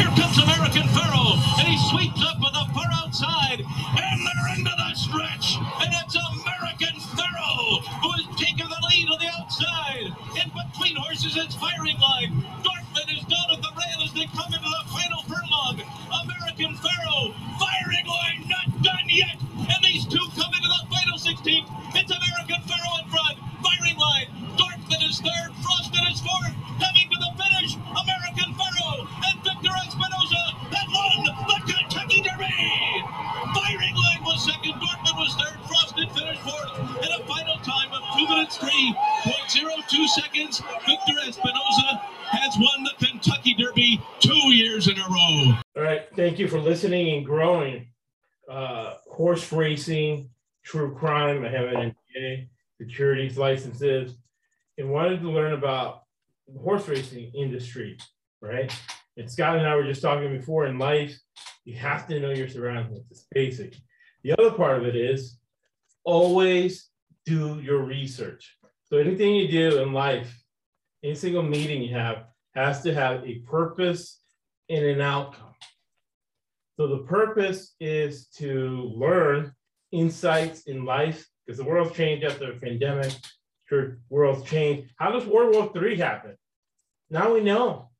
Here comes American Pharoah, and he sweeps listening and growing. Uh, horse racing, true crime. I have an NPA, securities licenses, and wanted to learn about the horse racing industry, right? And Scott and I were just talking before in life, you have to know your surroundings. It's basic. The other part of it is always do your research. So anything you do in life, any single meeting you have has to have a purpose and an outcome. So the purpose is to learn insights in life because the world's changed after the pandemic. Sure, world's changed. How does World War III happen? Now we know.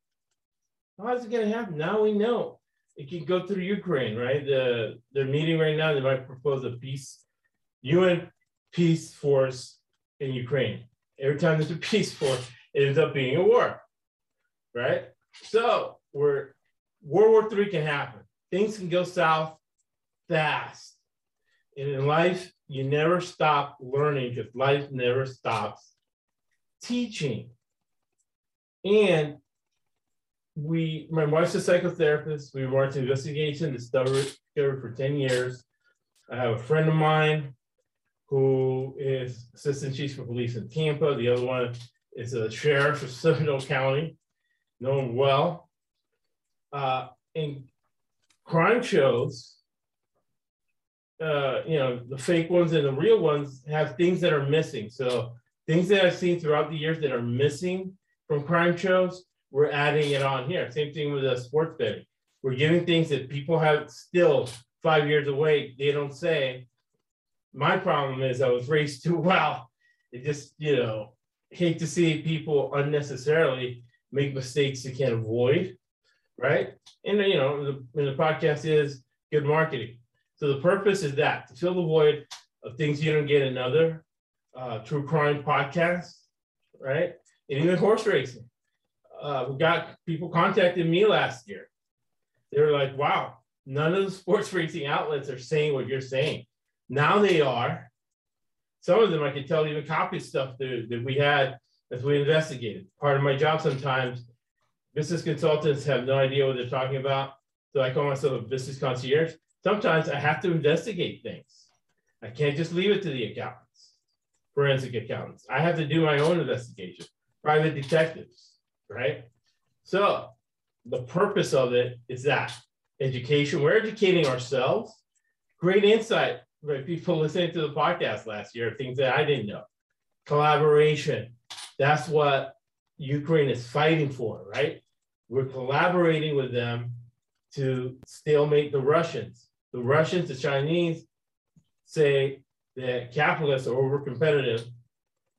How is it going to happen? Now we know. It can go through Ukraine, right? The they're meeting right now. They might propose a peace, UN peace force in Ukraine. Every time there's a peace force, it ends up being a war, right? So we're World War III can happen. Things can go south fast. And in life, you never stop learning because life never stops teaching. And we, my wife's a psychotherapist. We worked in investigation, discovery, discovery for 10 years. I have a friend of mine who is assistant chief of police in Tampa. The other one is a sheriff of Seminole County, know him well. Uh, and crime shows, uh, you know, the fake ones and the real ones have things that are missing. So things that I've seen throughout the years that are missing from crime shows, we're adding it on here. Same thing with the sports betting. We're giving things that people have still five years away. They don't say. My problem is I was raised too well. It just, you know, hate to see people unnecessarily make mistakes they can't avoid, right? And you know, the, and the podcast is good marketing. So the purpose is that to fill the void of things you don't get another uh, true crime podcast, right? And even horse racing. Uh, we got people contacted me last year. They were like, "Wow, none of the sports racing outlets are saying what you're saying." Now they are. Some of them I could tell even copied stuff that, that we had as we investigated. Part of my job sometimes, business consultants have no idea what they're talking about. So I call myself a business concierge. Sometimes I have to investigate things. I can't just leave it to the accountants, forensic accountants. I have to do my own investigation, private detectives, right? So the purpose of it is that education. We're educating ourselves. Great insight, right? People listening to the podcast last year, things that I didn't know. Collaboration, that's what Ukraine is fighting for, right? We're collaborating with them to stalemate the Russians. The Russians, the Chinese say that capitalists are over competitive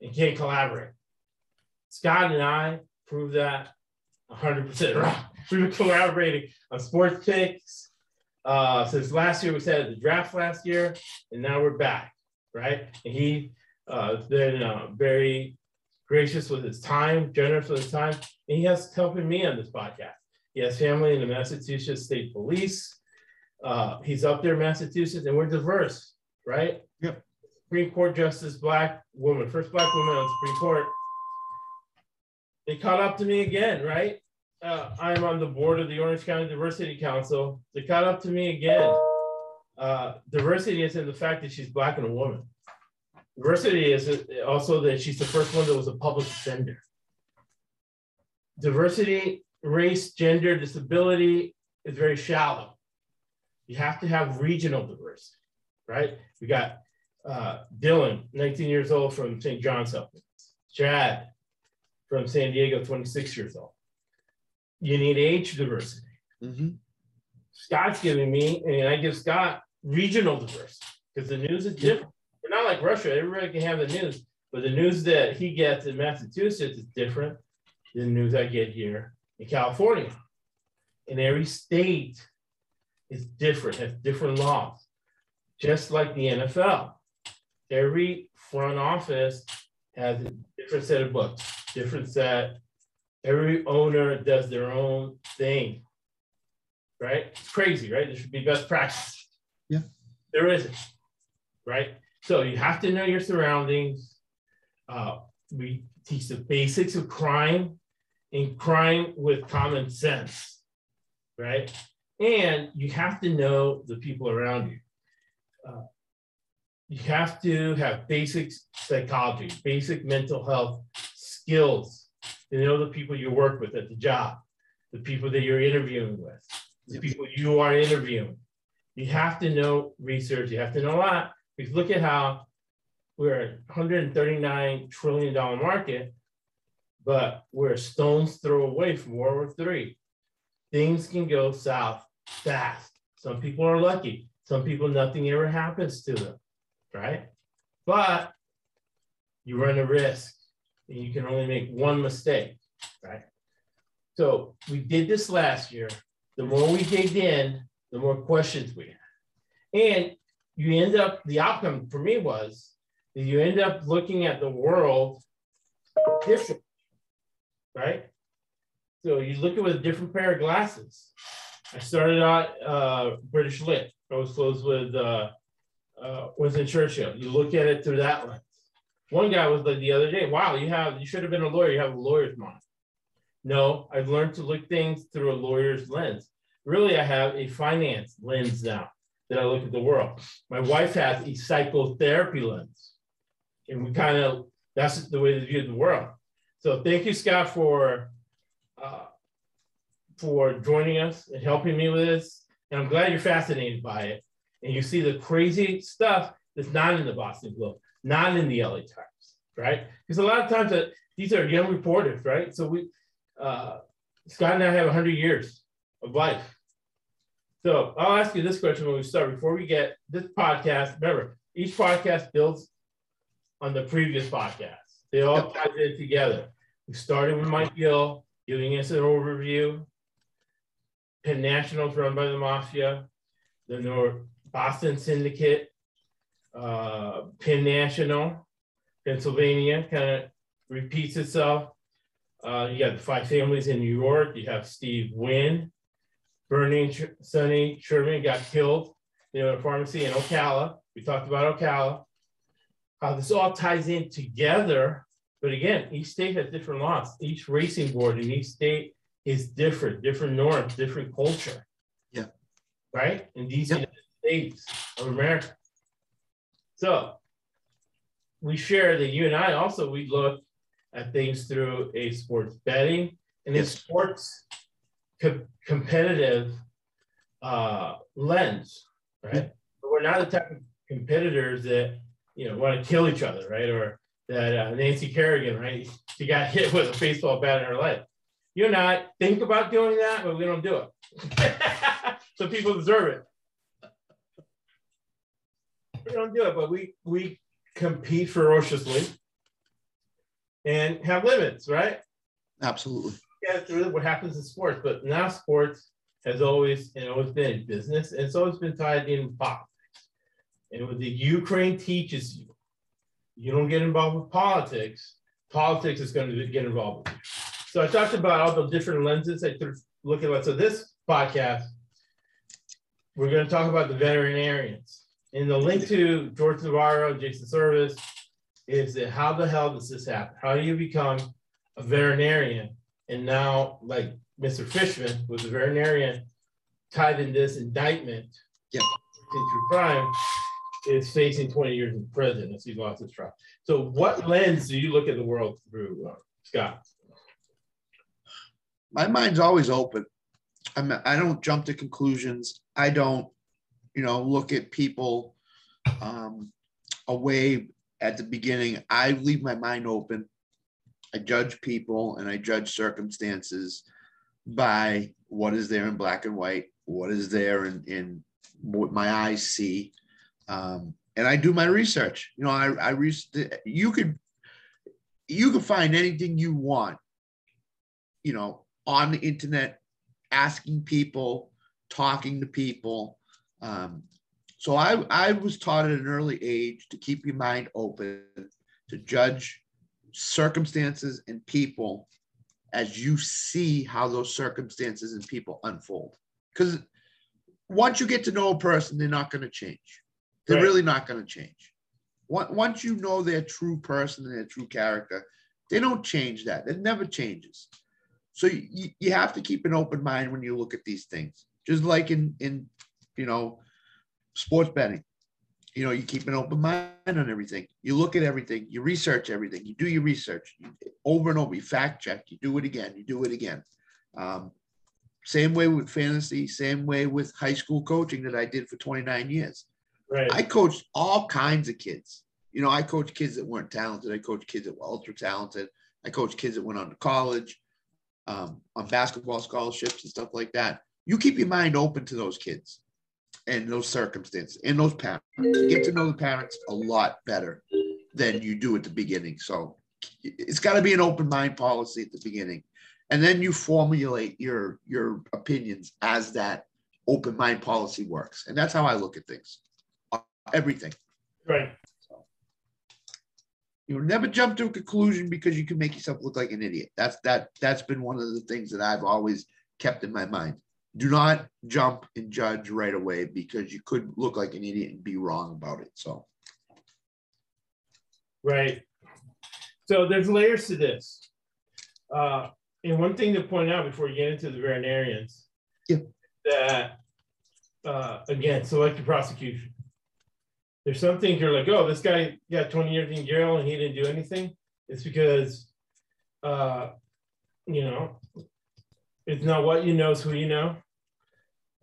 and can't collaborate. Scott and I prove that 100% right. We've been collaborating on sports picks uh, since last year. We said the draft last year, and now we're back, right? And he uh, been uh, very gracious with his time, generous with his time, and he has helping me on this podcast. He has family in the Massachusetts State Police. Uh, he's up there in Massachusetts, and we're diverse, right? Yep. Supreme Court Justice, black woman, first black woman on the Supreme Court. They caught up to me again, right? Uh, I'm on the board of the Orange County Diversity Council. They caught up to me again. Uh, diversity is in the fact that she's black and a woman. Diversity is also that she's the first one that was a public defender. Diversity, race, gender, disability is very shallow. You have to have regional diversity, right? We got uh, Dylan, 19 years old from St. John's Supplements. Chad from San Diego, 26 years old. You need age diversity, Mhm. Scott's giving me, and I give Scott regional diversity because the news is different. Like Russia. Everybody can have the news, but the news that he gets in Massachusetts is different than the news I get here in California. And every state is different, has different laws, just like the NFL. Every front office has a different set of books, different set. Every owner does their own thing. Right? It's crazy, right? There should be best practice. Yeah. There isn't. Right? So you have to know your surroundings. Uh, we teach the basics of crime and crime with common sense. Right? And you have to know the people around you. Uh, you have to have basic psychology, basic mental health skills to know the people you work with at the job, the people that you're interviewing with, the people you are interviewing. You have to know research. You have to know a lot. Because look at how we're a 139 trillion dollar market, but we're a stone's throw away from World War III. Things can go south fast. Some people are lucky. Some people, nothing ever happens to them, right? But you run a risk and you can only make one mistake, right? So we did this last year. The more we digged in, the more questions we had. And you end up, the outcome for me was that you end up looking at the world different, right? So you look at it with a different pair of glasses. I started out uh, British Lit. I was close with uh, uh, Winston Churchill. You look at it through that lens. One guy was like the other day, wow, you have you should have been a lawyer. You have a lawyer's mind. No, I've learned to look things through a lawyer's lens. Really, I have a finance lens now that I look at the world. My wife has a psychotherapy lens, and we kind of that's the way to view the world. So thank you, Scott, for uh, for joining us and helping me with this. And I'm glad you're fascinated by it. And you see the crazy stuff that's not in the Boston Globe, not in the LA Times, right? Because a lot of times that these are young reporters, right? So we, uh, Scott and I have 100 years of life. So I'll ask you this question when we start. Before we get this podcast, remember, each podcast builds on the previous podcast. They all tie in together. We started with Mike Gill, giving us an overview. Penn Nationals run by the Mafia. the North Boston Syndicate, uh, Penn National, Pennsylvania kind of repeats itself. Uh, you got the five families in New York. You have Steve Wynn, Bernie and Sonny Sherman got killed, you know, in a pharmacy in Ocala. We talked about Ocala. How this all ties in together. But again, each state has different laws. Each racing board in each state is different, different norms, different culture. Yeah. Right? In these. United States of America. So we share that you and I also we look at things through a sports betting and a Yes. sports co- competitive uh, lens, right? But we're not the type of competitors that you know want to kill each other, right? Or that uh, Nancy Kerrigan, right? She got hit with a baseball bat in her leg. You and I think about doing that, but we don't do it. so people deserve it. We don't do it, but we we compete ferociously and have limits, right? Absolutely. Yeah, through what happens in sports, but now sports has always and always been business, and it's always been tied in politics. And what the Ukraine teaches you, you don't get involved with politics. Politics is going to get involved with you. So I talked about all the different lenses I could look at. So this podcast, we're going to talk about the veterinarians. And the link to George Navarro, Jason Servis, is that how the hell does this happen? How do you become a veterinarian? And now, like Mr. Fishman was a veterinarian tied in this indictment Yep. into crime, is facing 20 years in prison as he lost his trial. So, what lens do you look at the world through, uh, Scott? my mind's always open. I'm, I don't jump to conclusions. I don't, you know, look at people um, away at the beginning. I leave my mind open. I judge people and I judge circumstances by what is there in black and white, what is there in, in what my eyes see. Um, and I do my research. You know, I, I re- you could you can find anything you want, you know, on the internet, asking people, talking to people. Um, so I, I was taught at an early age to keep your mind open, to judge circumstances and people as you see how those circumstances and people unfold. Because once you get to know a person, they're not going to change. They're right. really not going to change. Once you know their true person and their true character, they don't change that. It never changes. So you, you have to keep an open mind when you look at these things. Just like in in you know sports betting, you know you keep an open mind on everything. You look at everything. You research everything. You do your research you, over and over. You fact check. You do it again. You do it again. Um, same way with fantasy. Same way with high school coaching that I did for 29 years. Right. I coached all kinds of kids. You know, I coached kids that weren't talented. I coached kids that were ultra talented. I coached kids that went on to college, um, on basketball scholarships and stuff like that. You keep your mind open to those kids and those circumstances and those parents. You get to know the parents a lot better than you do at the beginning. So it's got to be an open mind policy at the beginning. And then you formulate your your opinions as that open mind policy works. And that's how I look at things. Everything. Right. You know, never jump to a conclusion because you can make yourself look like an idiot. That's that that's been one of the things that I've always kept in my mind. Do not jump and judge right away because you could look like an idiot and be wrong about it. So right. So there's layers to this. Uh, and one thing to point out before we get into the veterinarians, yeah. that uh, again, selective prosecution there's some things you're like, oh, this guy got 20 years in jail and he didn't do anything. It's because, uh, you know, it's not what you know, it's who you know.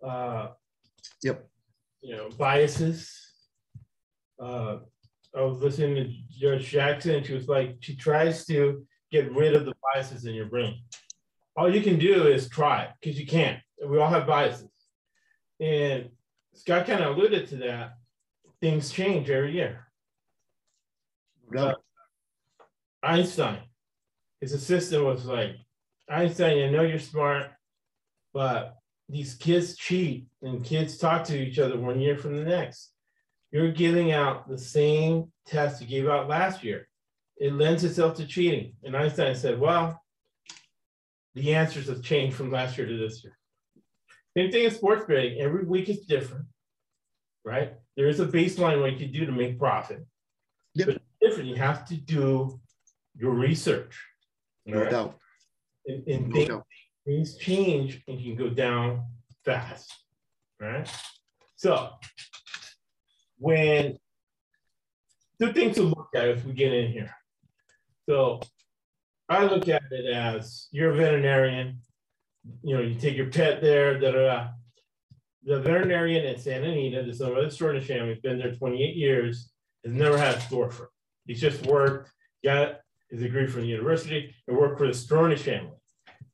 Uh, yep. You know, biases. Uh, I was listening to Judge Jackson, and she was like, she tries to get rid of the biases in your brain. All you can do is try because you can't. We all have biases. And Scott kind of alluded to that things change every year. Uh, Einstein, his assistant was like, Einstein, I know you're smart, but these kids cheat and kids talk to each other one year from the next. You're giving out the same test you gave out last year. It lends itself to cheating. And Einstein said, well, the answers have changed from last year to this year. Same thing in sports betting. Every week is different, right? there is a baseline what you can do to make profit. Yep. But different. You have to do your research. No right? doubt. And, and things, things change and you can go down fast. Right. So when two things to look at if we get in here. So I look at it as you're a veterinarian, you know, you take your pet there, da da da the veterinarian at Santa Anita, the son of the Stronach family, has been there 28 years, has never had a storefront. He's just worked, got his degree from the university, and worked for the Stronach family.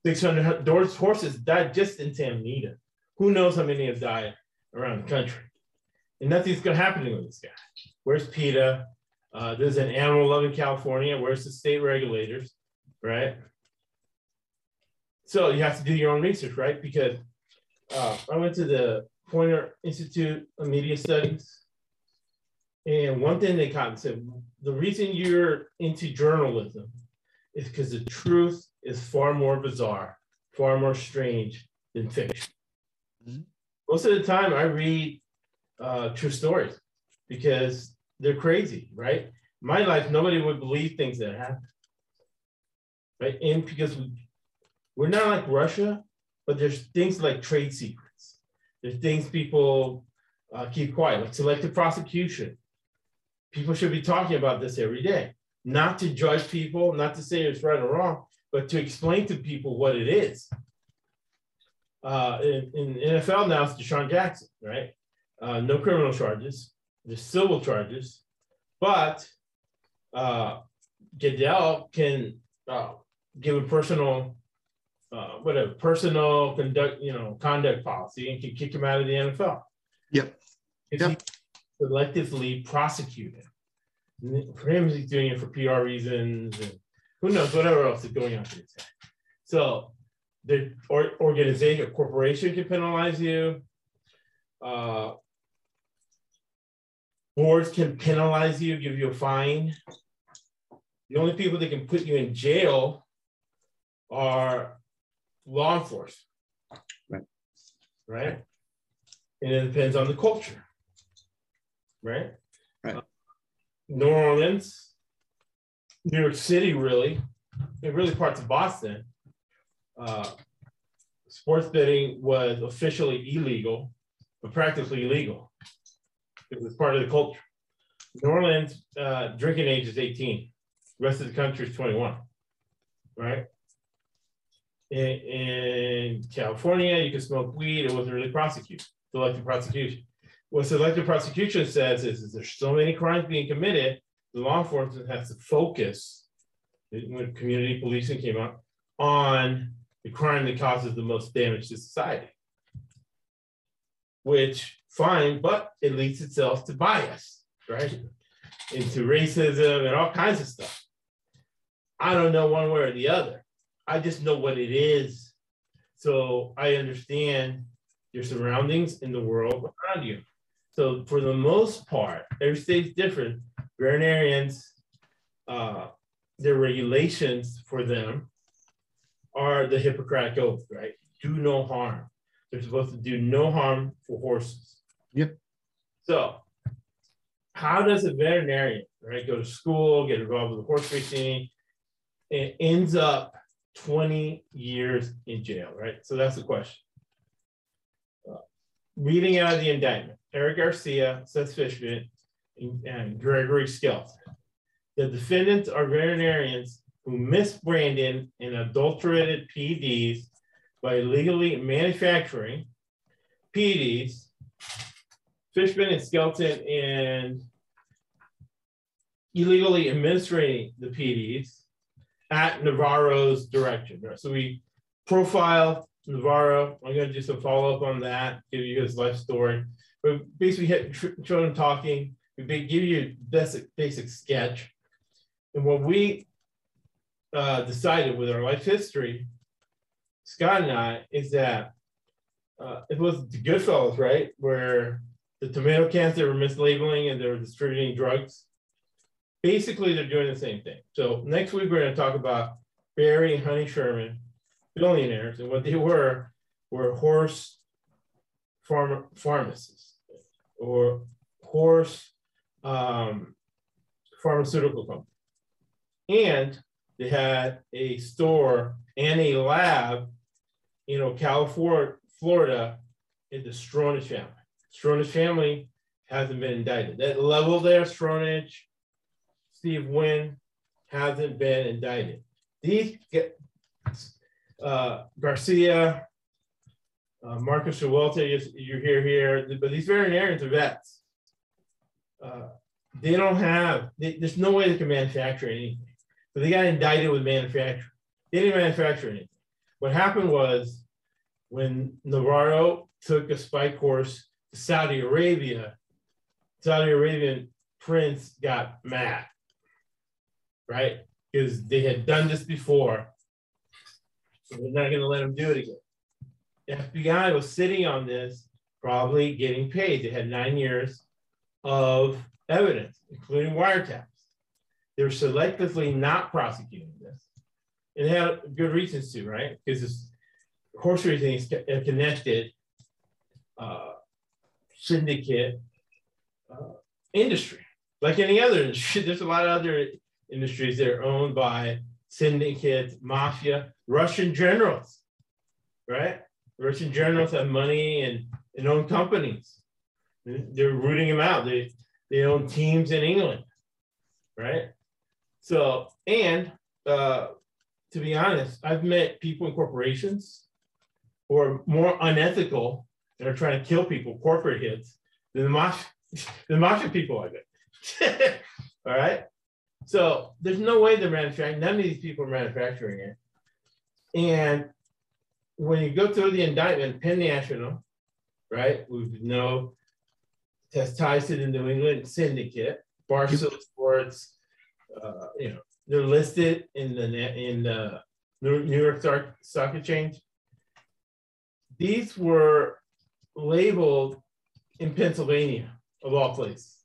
600 doors, horses died just in Santa Anita. Who knows how many have died around the country? And nothing's going to happen to this guy. Where's PETA? Uh, there's an animal love in California. Where's the state regulators, right? So you have to do your own research, right? Because uh, I went to the Poynter Institute of Media Studies. And one thing they caught and said, the reason you're into journalism is because the truth is far more bizarre, far more strange than fiction. Mm-hmm. Most of the time, I read uh, true stories because they're crazy, right? My life, nobody would believe things that happen, right? And because we, we're not like Russia, but there's things like trade secrets. There's things people uh, keep quiet, like selective prosecution. People should be talking about this every day, not to judge people, not to say it's right or wrong, but to explain to people what it is. Uh, in, in NFL now, it's DeSean Jackson, right? Uh, no criminal charges, just civil charges, but uh, Goodell can uh, give a personal uh, whatever personal conduct, you know, conduct policy, and can kick him out of the NFL. Yep. If Yep. selectively prosecuted. For him, he's doing it for PR reasons, and who knows whatever else is going on. for this guy. So the or, organization, corporation can penalize you. Uh, boards can penalize you, give you a fine. The only people that can put you in jail are law enforcement. Right. Right. And it depends on the culture. Right. Right. Uh, New Orleans, New York City, really, and really parts of Boston. Uh, sports betting was officially illegal, but practically illegal. It was part of the culture. New Orleans, uh, drinking age is 18. The rest of the country is 21, right? In, in California, you can smoke weed. It wasn't really prosecuted. Selective prosecution. What selective prosecution says is, is there's so many crimes being committed, law enforcement has to focus when community policing came out on the crime that causes the most damage to society. Which fine, but it leads itself to bias, right? Into racism and all kinds of stuff. I don't know one way or the other. I just know what it is. So I understand your surroundings in the world around you. So for the most part, every state's different. Veterinarians, uh, their regulations for them are the Hippocratic Oath, right? Do no harm. They're supposed to do no harm for horses. Yep. So, how does a veterinarian, right, go to school, get involved with the horse racing, and ends up 20 years in jail, right? So that's the question. Uh, reading out of the indictment, Eric Garcia, Seth Fishman, and, Gregory Skelton. The defendants are veterinarians who misbranded and adulterated PEDs by illegally manufacturing PEDs, Fishman and Skelton, and illegally administering the PEDs at Navarro's direction. So we profile Navarro. I'm going to do some follow up on that, give you his life story. But basically, show him talking. We give you a basic, basic sketch. And what we uh, decided with our life history, Scott and I, is that uh, it was the Goodfellas, right? Where the tomato cans they were mislabeling and they were distributing drugs. Basically, they're doing the same thing. So next week we're going to talk about Barry and Honey Sherman, billionaires, and what they were were horse farm pharmacists or horse um, pharmaceutical company. And they had a store and a lab in Ocala, Florida, in the Stronach family. Stronach family hasn't been indicted. That level there, Stronach, Steve Wynn, hasn't been indicted. These uh, Garcia, uh, Marcus Shawalta, you hear here, but these veterinarians are vets. Uh, they don't have, they, there's no way they can manufacture anything. So they got indicted with manufacturing. They didn't manufacture anything. What happened was when Navarro took a spike horse to Saudi Arabia, Saudi Arabian prince got mad, right? Because they had done this before. So they're not going to let them do it again. The FBI was sitting on this, probably getting paid. They had nine years of evidence, including wiretaps. They're selectively not prosecuting this. And they had good reasons to, right? Because this horse racing is a connected uh, syndicate uh, industry. Like any other industry, there's a lot of other industries that are owned by syndicates, mafia, Russian generals, right? Russian generals have money and, and own companies. They're rooting them out. They, they own teams in England, right? So, and uh, to be honest, I've met people in corporations who are more unethical and are trying to kill people, corporate hits, than the mafia, the mafia people I met. All right. So there's no way they're manufacturing, none of these people are manufacturing it. And when you go through the indictment, Penn National, right? We know ties to the New England Syndicate, Barstool Sports. Uh, you know, they're listed in the in the New York Stock, Stock Exchange. These were labeled in Pennsylvania, of all places,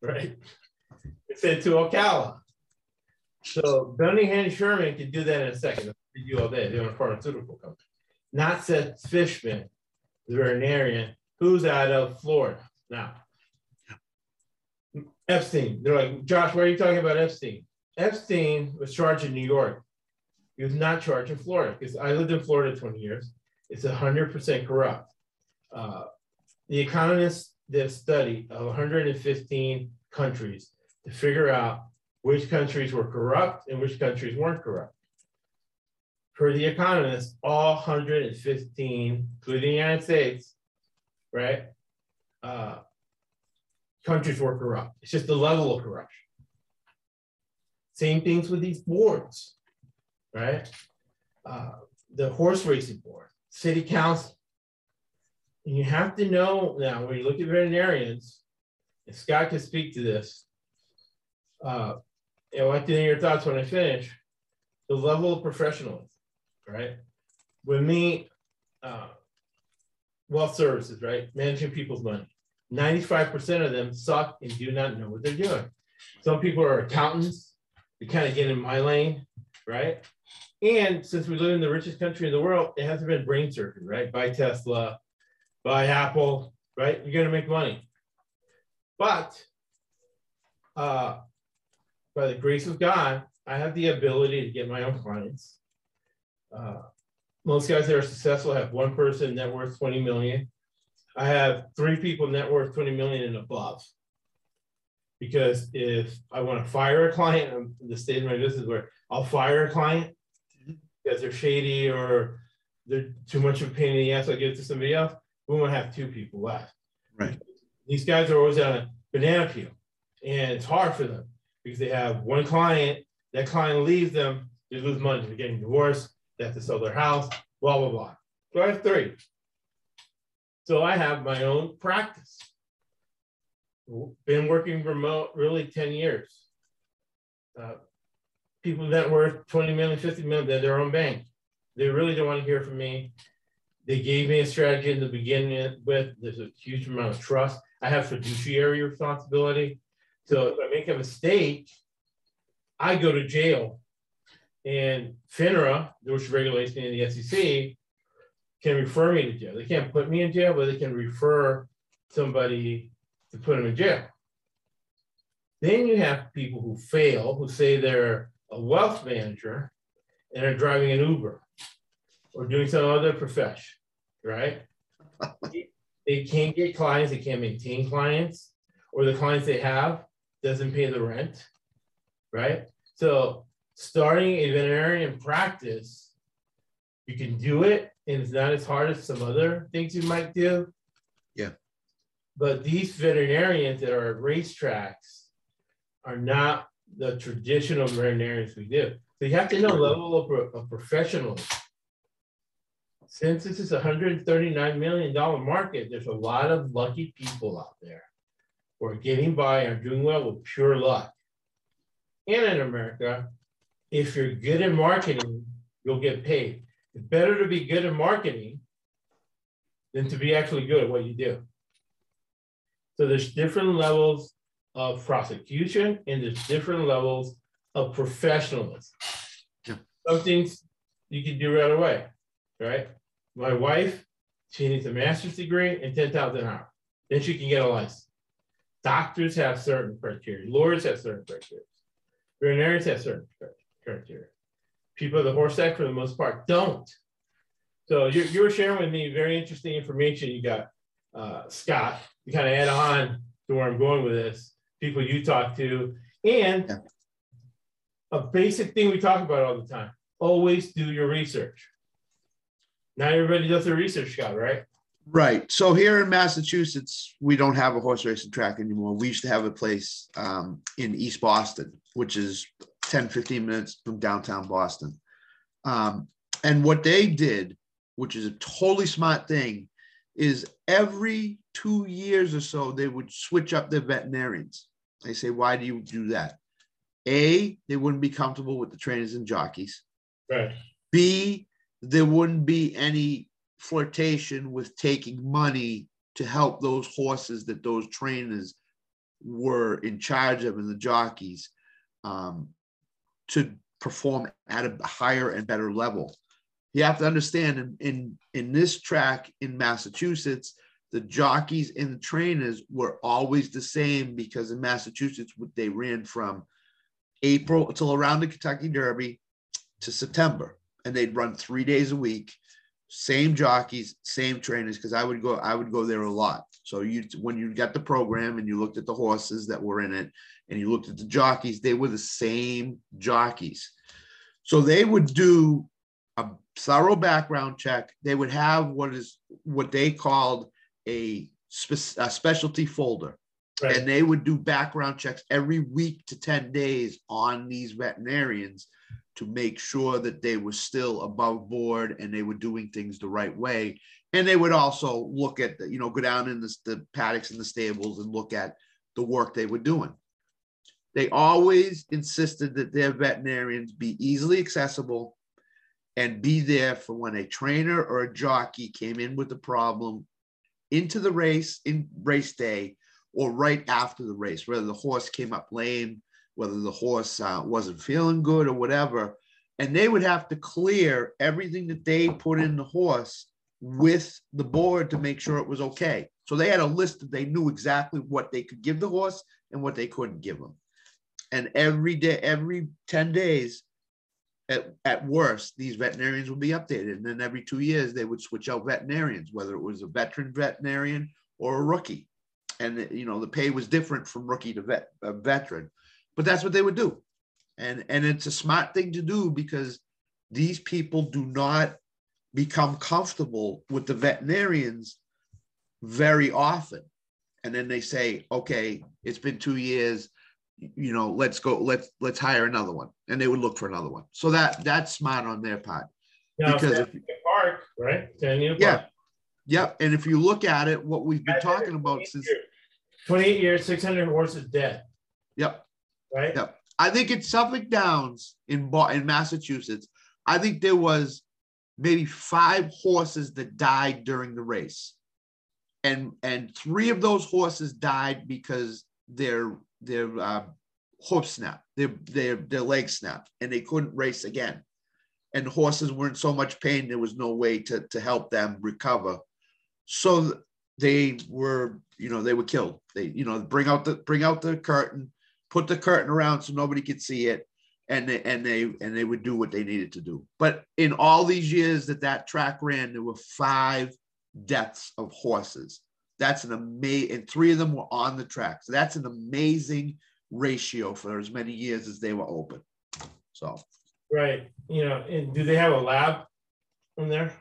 right? It said to Ocala. So Cunningham Sherman can do that in a second. They do all day. They're a pharmaceutical company. Not Seth Fishman, the veterinarian, who's out of Florida now. Epstein. They're like, Josh, why are you talking about Epstein? Epstein was charged in New York. He was not charged in Florida because I lived in Florida 20 years. It's 100% corrupt. Uh, the economists did a study of 115 countries to figure out which countries were corrupt and which countries weren't corrupt. For the economists, all 115, including the United States, right, uh, countries were corrupt. It's just the level of corruption. Same things with these boards, right? Uh, the horse racing board, city council. And you have to know now when you look at veterinarians, and Scott can speak to this. Uh, and I want to hear your thoughts when I finish. The level of professionalism, right? With me, uh, wealth services, right? Managing people's money. 95% of them suck and do not know what they're doing. Some people are accountants, they kind of get in my lane, right? And since we live in the richest country in the world, it hasn't been brain surgery, right? Buy Tesla, buy Apple, right? You're going to make money. But uh, by the grace of God, I have the ability to get my own clients. Uh, most guys that are successful have one person net worth 20 million I have three people net worth 20 million and above. Because if I want to fire a client, I'm the state of my business where I'll fire a client because they're shady or they're too much of a pain in the ass, I'll give it to somebody else. We won't have two people left. Right. These guys are always on a banana peel and it's hard for them because they have one client, that client leaves them, they lose money, they're getting divorced, they have to sell their house, blah, blah, blah. So I have three. So I have my own practice. Been working remote really 10 years. Uh, people that worth 20 million, 50 million, they're their own bank. They really don't want to hear from me. They gave me a strategy in the beginning with there's a huge amount of trust. I have fiduciary responsibility. So if I make a mistake, I go to jail. And FINRA, which regulates me in the SEC, can refer me to jail. They can't put me in jail, but they can refer somebody to put them in jail. Then you have people who fail, who say they're a wealth manager and are driving an Uber or doing some other profession, right? they can't get clients, they can't maintain clients, or the clients they have doesn't pay the rent, right? So starting a veterinarian practice, you can do it and it's not as hard as some other things you might do. Yeah. But these veterinarians that are at racetracks are not the traditional veterinarians we do. So you have to know level of, of professionalism. Since this is a $139 million market, there's a lot of lucky people out there who are getting by and doing well with pure luck. And in America, if you're good at marketing, you'll get paid. It's better to be good at marketing than to be actually good at what you do. So there's different levels of prosecution and there's different levels of professionalism. Yeah. Some things you can do right away, right? My wife, she needs a master's degree and 10,000 hours. Then she can get a license. Doctors have certain criteria. Lawyers have certain criteria. Veterinarians have certain criteria people of the horse act for the most part don't. So you, you were sharing with me very interesting information. You got uh, Scott, you kind of add on to where I'm going with this, people you talk to, and yeah. a basic thing we talk about all the time, always do your research. Not everybody does their research, Scott, right? Right. So here in Massachusetts, we don't have a horse racing track anymore. We used to have a place um, in East Boston, which is 10, 15 minutes from downtown Boston. Um, and what they did which is a totally smart thing, is every two years or so they would switch up their veterinarians. They say, why do you do that? A, they wouldn't be comfortable with the trainers and jockeys. Right. B, there wouldn't be any flirtation with taking money to help those horses that those trainers were in charge of and the jockeys um, to perform at a higher and better level. You have to understand in, in, in this track in Massachusetts, the jockeys and the trainers were always the same because in Massachusetts, they ran from April until around the Kentucky Derby to September, and they'd run three days a week, same jockeys, same trainers. Because I would go, I would go there a lot. So you, when you got the program and you looked at the horses that were in it, and you looked at the jockeys, they were the same jockeys. So they would do a thorough background check. They would have what is what they called a, spe- a specialty folder. Right. And they would do background checks every week to 10 days on these veterinarians to make sure that they were still above board and they were doing things the right way. And they would also look at, the, you know, go down in the, the paddocks and the stables and look at the work they were doing. They always insisted that their veterinarians be easily accessible and be there for when a trainer or a jockey came in with a problem into the race in race day or right after the race, whether the horse came up lame, whether the horse uh, wasn't feeling good or whatever. And they would have to clear everything that they put in the horse with the board to make sure it was okay. So they had a list that they knew exactly what they could give the horse and what they couldn't give them. And every day, every 10 days, at, at worst, these veterinarians would be updated. And then every two years, they would switch out veterinarians, whether it was a veteran veterinarian or a rookie. And, you know, the pay was different from rookie to vet, a veteran, but that's what they would do. And, and it's a smart thing to do because these people do not become comfortable with the veterinarians very often. And then they say, okay, it's been two years you know, let's go, let's let's hire another one, and they would look for another one. So that that's smart on their part. Now, Because if- Park, right? Centennial Yeah. Park. Yep. And if you look at it, what we've been talking about since, 28 years, 600 horses dead, yep, right? Yep. I think it's Suffolk Downs in in Massachusetts. I think there was maybe five horses that died during the race, and and three of those horses died because their their uh, hoof snapped, their their their leg snapped, and they couldn't race again. And horses were in so much pain, there was no way to to help them recover. So they were, you know, they were killed. They, you know, bring out the bring out the curtain, put the curtain around so nobody could see it, and they and they and they would do what they needed to do. But in all these years that that track ran, there were five deaths of horses. That's an amazing, and three of them were on the track. So that's an amazing ratio for as many years as they were open. So Right. You know, and do they have a lab in there?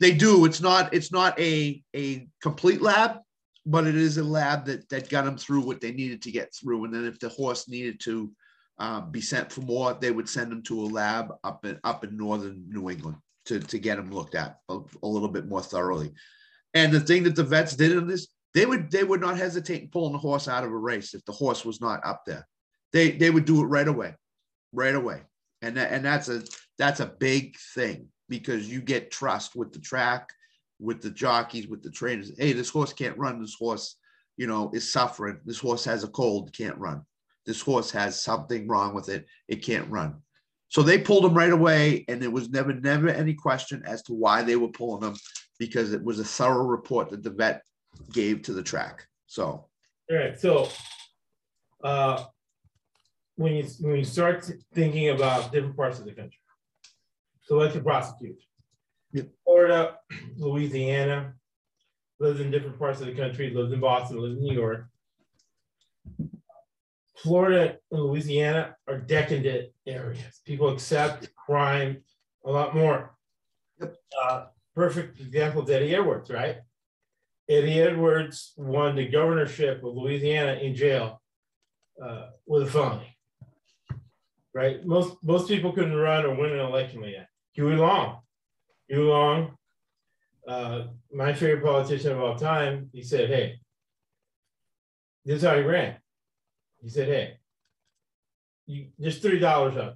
they do. It's not. It's not a a complete lab, but it is a lab that that got them through what they needed to get through. And then if the horse needed to um, be sent for more, they would send them to a lab up in up in northern New England to to get them looked at a, a little bit more thoroughly. And the thing that the vets did in this, they would they would not hesitate in pulling the horse out of a race if the horse was not up there. They they would do it right away, right away. And that, and that's a that's a big thing because you get trust with the track, with the jockeys, with the trainers. Hey, this horse can't run. This horse, you know, is suffering. This horse has a cold, can't run. This horse has something wrong with it. It can't run. So they pulled him right away, and there was never, never any question as to why they were pulling him because it was a thorough report that the vet gave to the track. So All right. So, uh, when you when you start thinking about different parts of the country, so let's prosecute. Yep. Florida, Louisiana, lives in different parts of the country, lives in Boston, lives in New York. Florida and Louisiana are decadent areas. People accept crime a lot more. Yep. Uh, perfect example is Eddie Edwards, right? Eddie Edwards won the governorship of Louisiana in jail uh, with a felony. Right? Most most people couldn't run or win an election like that. Huey Long. Huey Long uh, my favorite politician of all time, he said, hey, this is how he ran. He said, hey, you, there's $3 out there.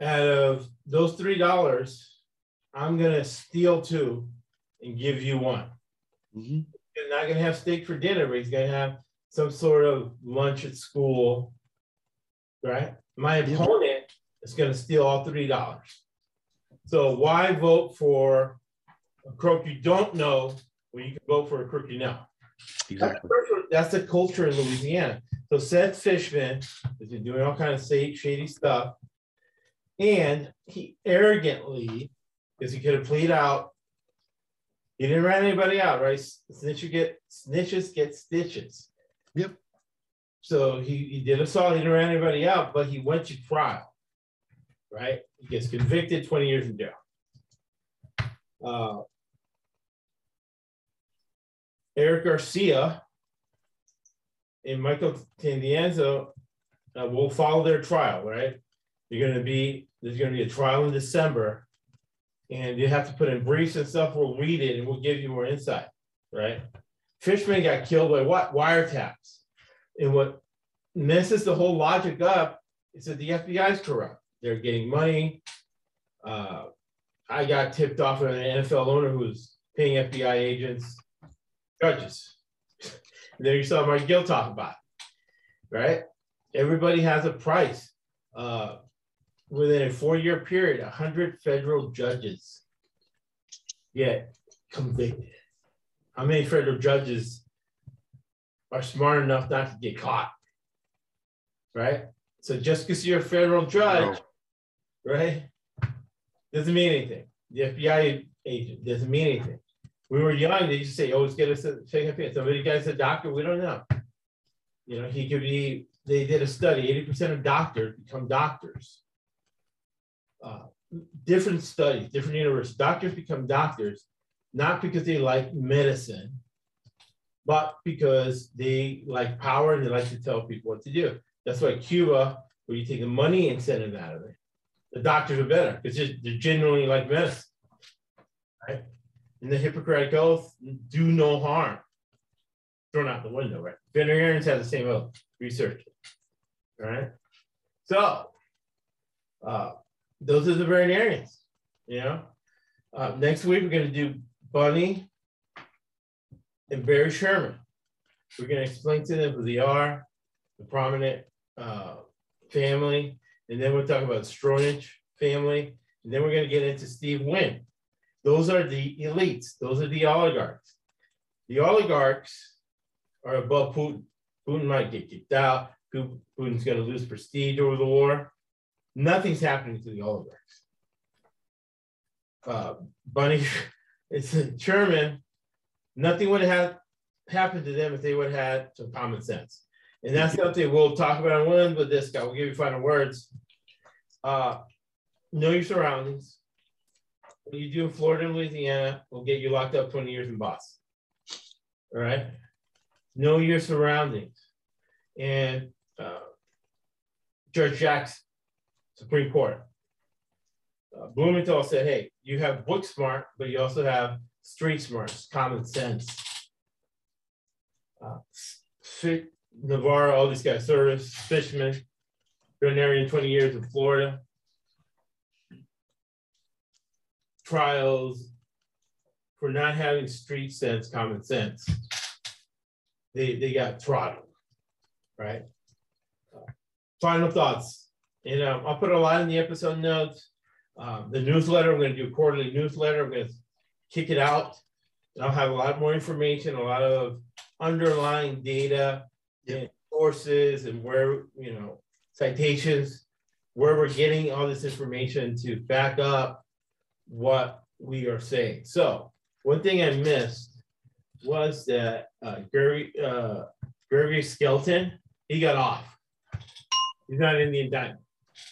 Out of those $3, I'm going to steal two and give you one. Mhm. He's not going to have steak for dinner, but he's going to have some sort of lunch at school, right? My Yeah. opponent is going to steal all $3. So why vote for a crook you don't know when you can vote for a crook you know? Exactly. That's the culture in Louisiana. So Seth Fishman has been doing all kind of shady stuff. And he arrogantly, because he could have played out, he didn't rat anybody out, right? Snitches get snitches get stitches. Yep. So he, he did assault, he didn't rat anybody out, but he went to trial. Right? He gets convicted, 20 years in jail. Uh, Eric Garcia and Michael Tannuzzo uh, will follow their trial, right? You're gonna be, there's gonna be a trial in December. And you have to put in briefs and stuff, we'll read it and we'll give you more insight, right? Fishman got killed by what? Wiretaps. And what messes the whole logic up is that the FBI is corrupt. They're getting money. Uh, I got tipped off of an NFL owner who's paying FBI agents judges. there you saw Mark Gill talk about, it, right? Everybody has a price. Uh, within a four-year period, 100 federal judges get convicted. How many federal judges are smart enough not to get caught? Right? So just because you're a federal judge, right, doesn't mean anything. The FBI agent doesn't mean anything we were young, they used to say, oh, always get us a second opinion. Somebody guy's a doctor, we don't know. You know, he could be, they did a study, 80% of doctors become doctors. Uh, different studies, different universities, doctors become doctors, not because they like medicine, but because they like power and they like to tell people what to do. That's why Cuba, where you take the money incentive out of it, the doctors are better because they're genuinely like medicine. Right? and the Hippocratic Oath do no harm. Thrown out the window, right? Veterinarians have the same oath. Research. All right. So uh, those are the veterinarians. You know. Uh, next week we're going to do Bunny and Barry Sherman. We're going to explain to them who they are, the prominent uh, family, and then we'll talk about Stronach family, and then we're going to get into Steve Wynn. Those are the elites. Those are the oligarchs. The oligarchs are above Putin. Putin might get kicked out. Putin's going to lose prestige over the war. Nothing's happening to the oligarchs. Uh, Bunny, it's a Sherman. Nothing would have happened to them if they would have had some common sense. And that's something we'll talk about on one with this guy. We'll give you final words. Uh, know your surroundings what you do in Florida and Louisiana will get you locked up 20 years in Boston. All right. Know your surroundings. And uh, Judge Jackson, Supreme Court, uh, Blumenthal said, hey, you have book smart, but you also have street smarts, common sense. Uh, Navarro, all these guys, Servis, Fishman, veterinarian 20 years in Florida. trials for not having street sense, common sense. They, they got throttled, right? Uh, final thoughts. And um, I'll put a lot in the episode notes. Um, the newsletter, I'm going to do a quarterly newsletter. I'm going to kick it out. And I'll have a lot more information, a lot of underlying data and sources and where, you know, citations, where we're getting all this information to back up what we are saying. So one thing I missed was that uh, Gary uh, Gary Skelton he got off. He's not in the indictment.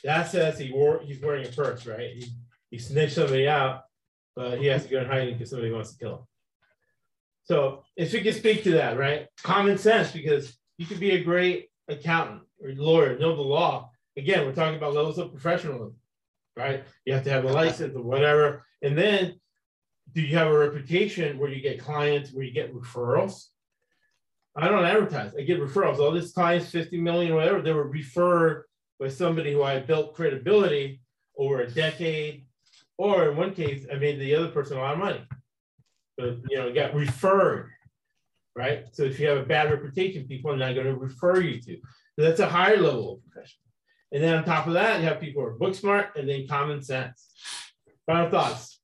That says he wore he's wearing a purse, right? He, he snitched somebody out, but he has to go in hiding because somebody wants to kill him. So if you can speak to that, right? Common sense, because you could be a great accountant or lawyer, know the law. Again, we're talking about levels of professionalism. right? You have to have a license or whatever. And then do you have a reputation where you get clients, where you get referrals? I don't advertise. I get referrals. All these clients, 50 million, whatever, they were referred by somebody who I built credibility over a decade. Or in one case, I made the other person a lot of money. But you know, got referred, right? So if you have a bad reputation, people are not going to refer you to. So that's a higher level of professional. And then on top of that, you have people who are book smart and then common sense. Final thoughts,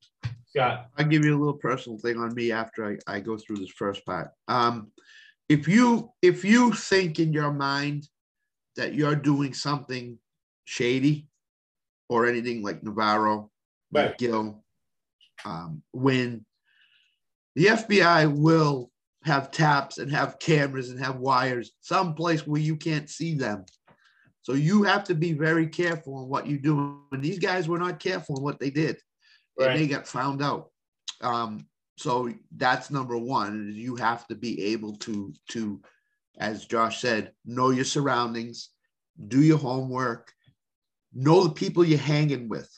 Scott. I'll give you a little personal thing on me after I, I go through this first part. Um, if you if you think in your mind that you're doing something shady or anything like Navarro, Right. McGill, um, when the FBI will have taps and have cameras and have wires someplace where you can't see them. So you have to be very careful in what you do. And these guys were not careful in what they did, and they got found out. Um, so that's number one. You have to be able to to, as Josh said, know your surroundings, do your homework, know the people you're hanging with.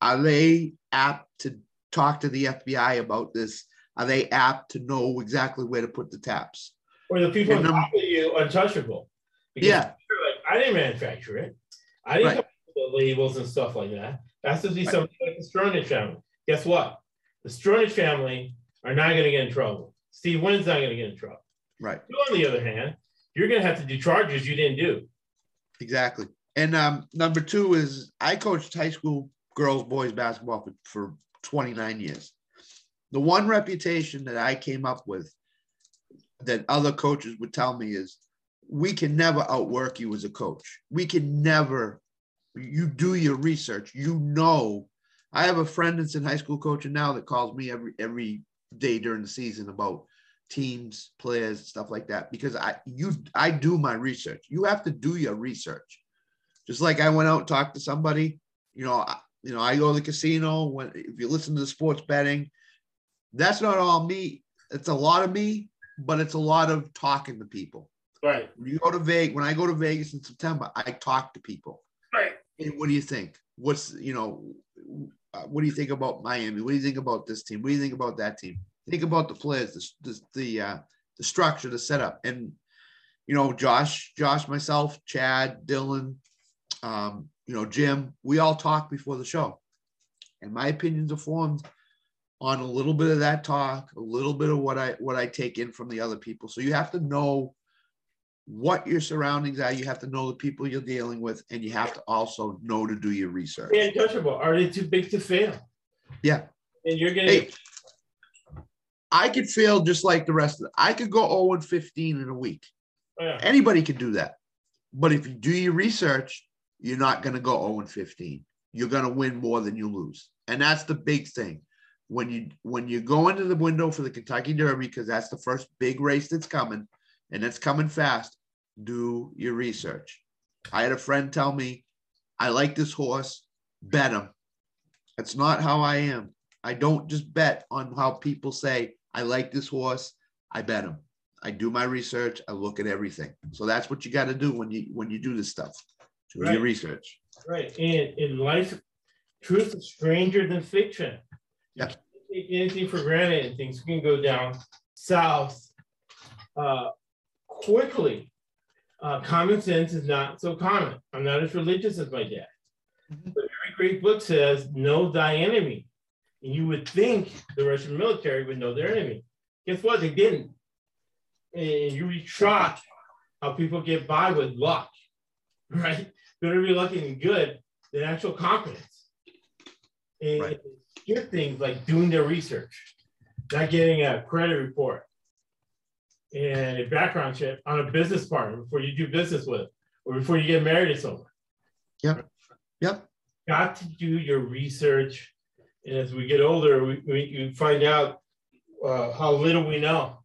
Are they apt to talk to the FBI about this? Are they apt to know exactly where to put the taps? Or the people And, um, you untouchable. Because Yeah. like, I didn't manufacture it. I didn't Right. come up with the labels and stuff like that. That's to be Right. something like the Stronach family. Guess what? The Stronach family are not going to get in trouble. Steve Wynn's not going to get in trouble. Right. On the other hand, you're going to have to do charges you didn't do. Exactly. And um, number two is I coached high school girls, boys basketball for, for 29 years. The one reputation that I came up with that other coaches would tell me is we can never outwork you as a coach. We can never, you do your research. You know, I have a friend that's in high school coaching now that calls me every every day during the season about teams, players, stuff like that. Because I you I do my research. You have to do your research. Just like I went out and talked to somebody, you know, I, you know, I go to the casino when if you listen to the sports betting, that's not all me. It's a lot of me, but it's a lot of talking to people. Right. When you go to Vegas, when I go to Vegas in September, I talk to people. Right. Hey, what do you think? What's you know, uh, what do you think about Miami? What do you think about this team? What do you think about that team? Think about the players, the the the, uh, the structure, the setup, and you know, Josh, Josh, myself, Chad, Dylan, um, you know, Jim. We all talk before the show, and my opinions are formed on a little bit of that talk, a little bit of what I what I take in from the other people. So you have to know what your surroundings are. You have to know the people you're dealing with, and you have to also know to do your research. They untouchable. Are they too big to fail? Yeah. And you're getting. Hey, I could fail just like the rest of it. I could go 0 and 15 in a week. Oh, yeah. Anybody can do that. But if you do your research, you're not going to go 0 and 15. You're going to win more than you lose. And that's the big thing. When you when you go into the window for the Kentucky Derby, because that's the first big race that's coming, and it's coming fast, do your research. I had a friend tell me, I like this horse, bet him. That's not how I am. I don't just bet on how people say, I like this horse, I bet him. I do my research. I look at everything. So that's what you got to do when you when you do this stuff. Do Right. your research. Right. And in life, truth is stranger than fiction. Yeah. can't take anything for granted and things can go down south uh, quickly. Uh, common sense is not so common. I'm not as religious as my dad. Mhm. But every great book says, know thy enemy. And you would think the Russian military would know their enemy. Guess what? They didn't. And you be shocked how people get by with luck, right? Better be lucky and good than actual competence. And Right. good things like doing their research, not getting a credit report and a background check on a business partner before you do business with, or before you get married to someone. Yep. Yep. Got to do your research. And as we get older, we, we, you find out uh, how little we know.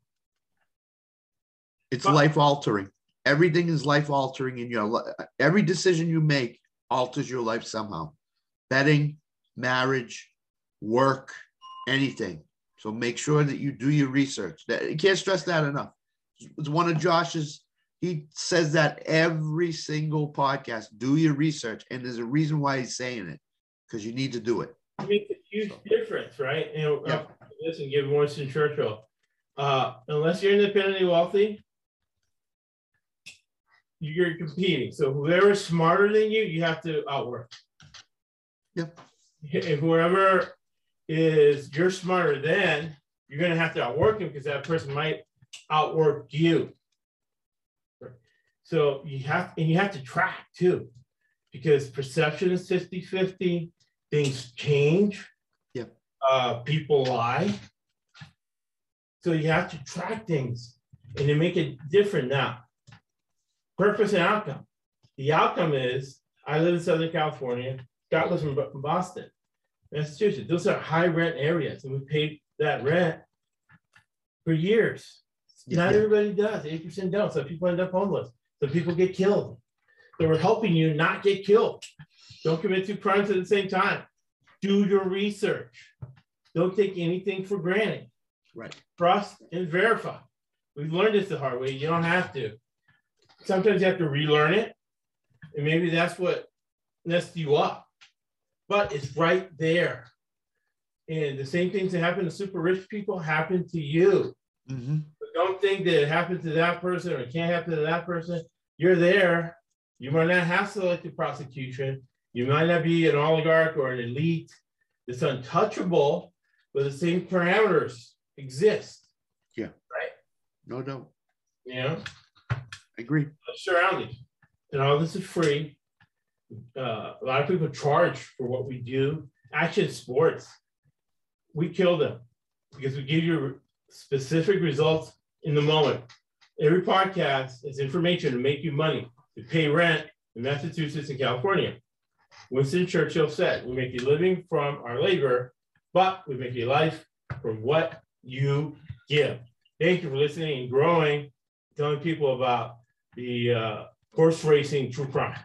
It's life altering. Everything is life altering in your life. Every decision you make alters your life somehow. Betting, marriage, work, anything. So make sure that you do your research. That you can't stress that enough. It's one of Josh's. He says that every single podcast. Do your research, and there's a reason why he's saying it because you need to do it. It makes a huge difference, right? And uh, Yeah. listen, give Winston Churchill. Uh, unless you're independently wealthy, you're competing. So whoever's smarter than you, you have to outwork. Yep. And whoever is you're smarter than, you're gonna have to outwork him because that person might outwork you. So you have and you have to track too, because perception is 50-50, things change. Uh, people lie. So you have to track things and to make it different now. Purpose and outcome. The outcome is I live in Southern California. Scott lives in Boston, Massachusetts. Those are high rent areas, and we paid that rent for years. Not Yeah. everybody does. 8% don't. Some people end up homeless. Some people get killed. So we're helping you not get killed. Don't commit two crimes at the same time. Do your research. Don't take anything for granted. Right. Trust and verify. We've learned this the hard way. You don't have to. Sometimes you have to relearn it. And maybe that's what messed you up. But it's right there. And the same things that happen to super rich people happen to you. Mm-hmm. But don't think that it happened to that person or it can't happen to that person. You're there. You might not have selective prosecution. You might not be an oligarch or an elite that's untouchable, but the same parameters exist. Yeah. Right? No doubt. Know, I agree. surroundings. And all this is free. Uh, a lot of people charge for what we do. Action sports, we kill them because we give you specific results in the moment. Every podcast is information to make you money, to pay rent in Massachusetts and California. Winston Churchill said, We make a living from our labor, but we make a life from what you give. Thank you for listening and growing, telling people about the uh, horse racing true crime.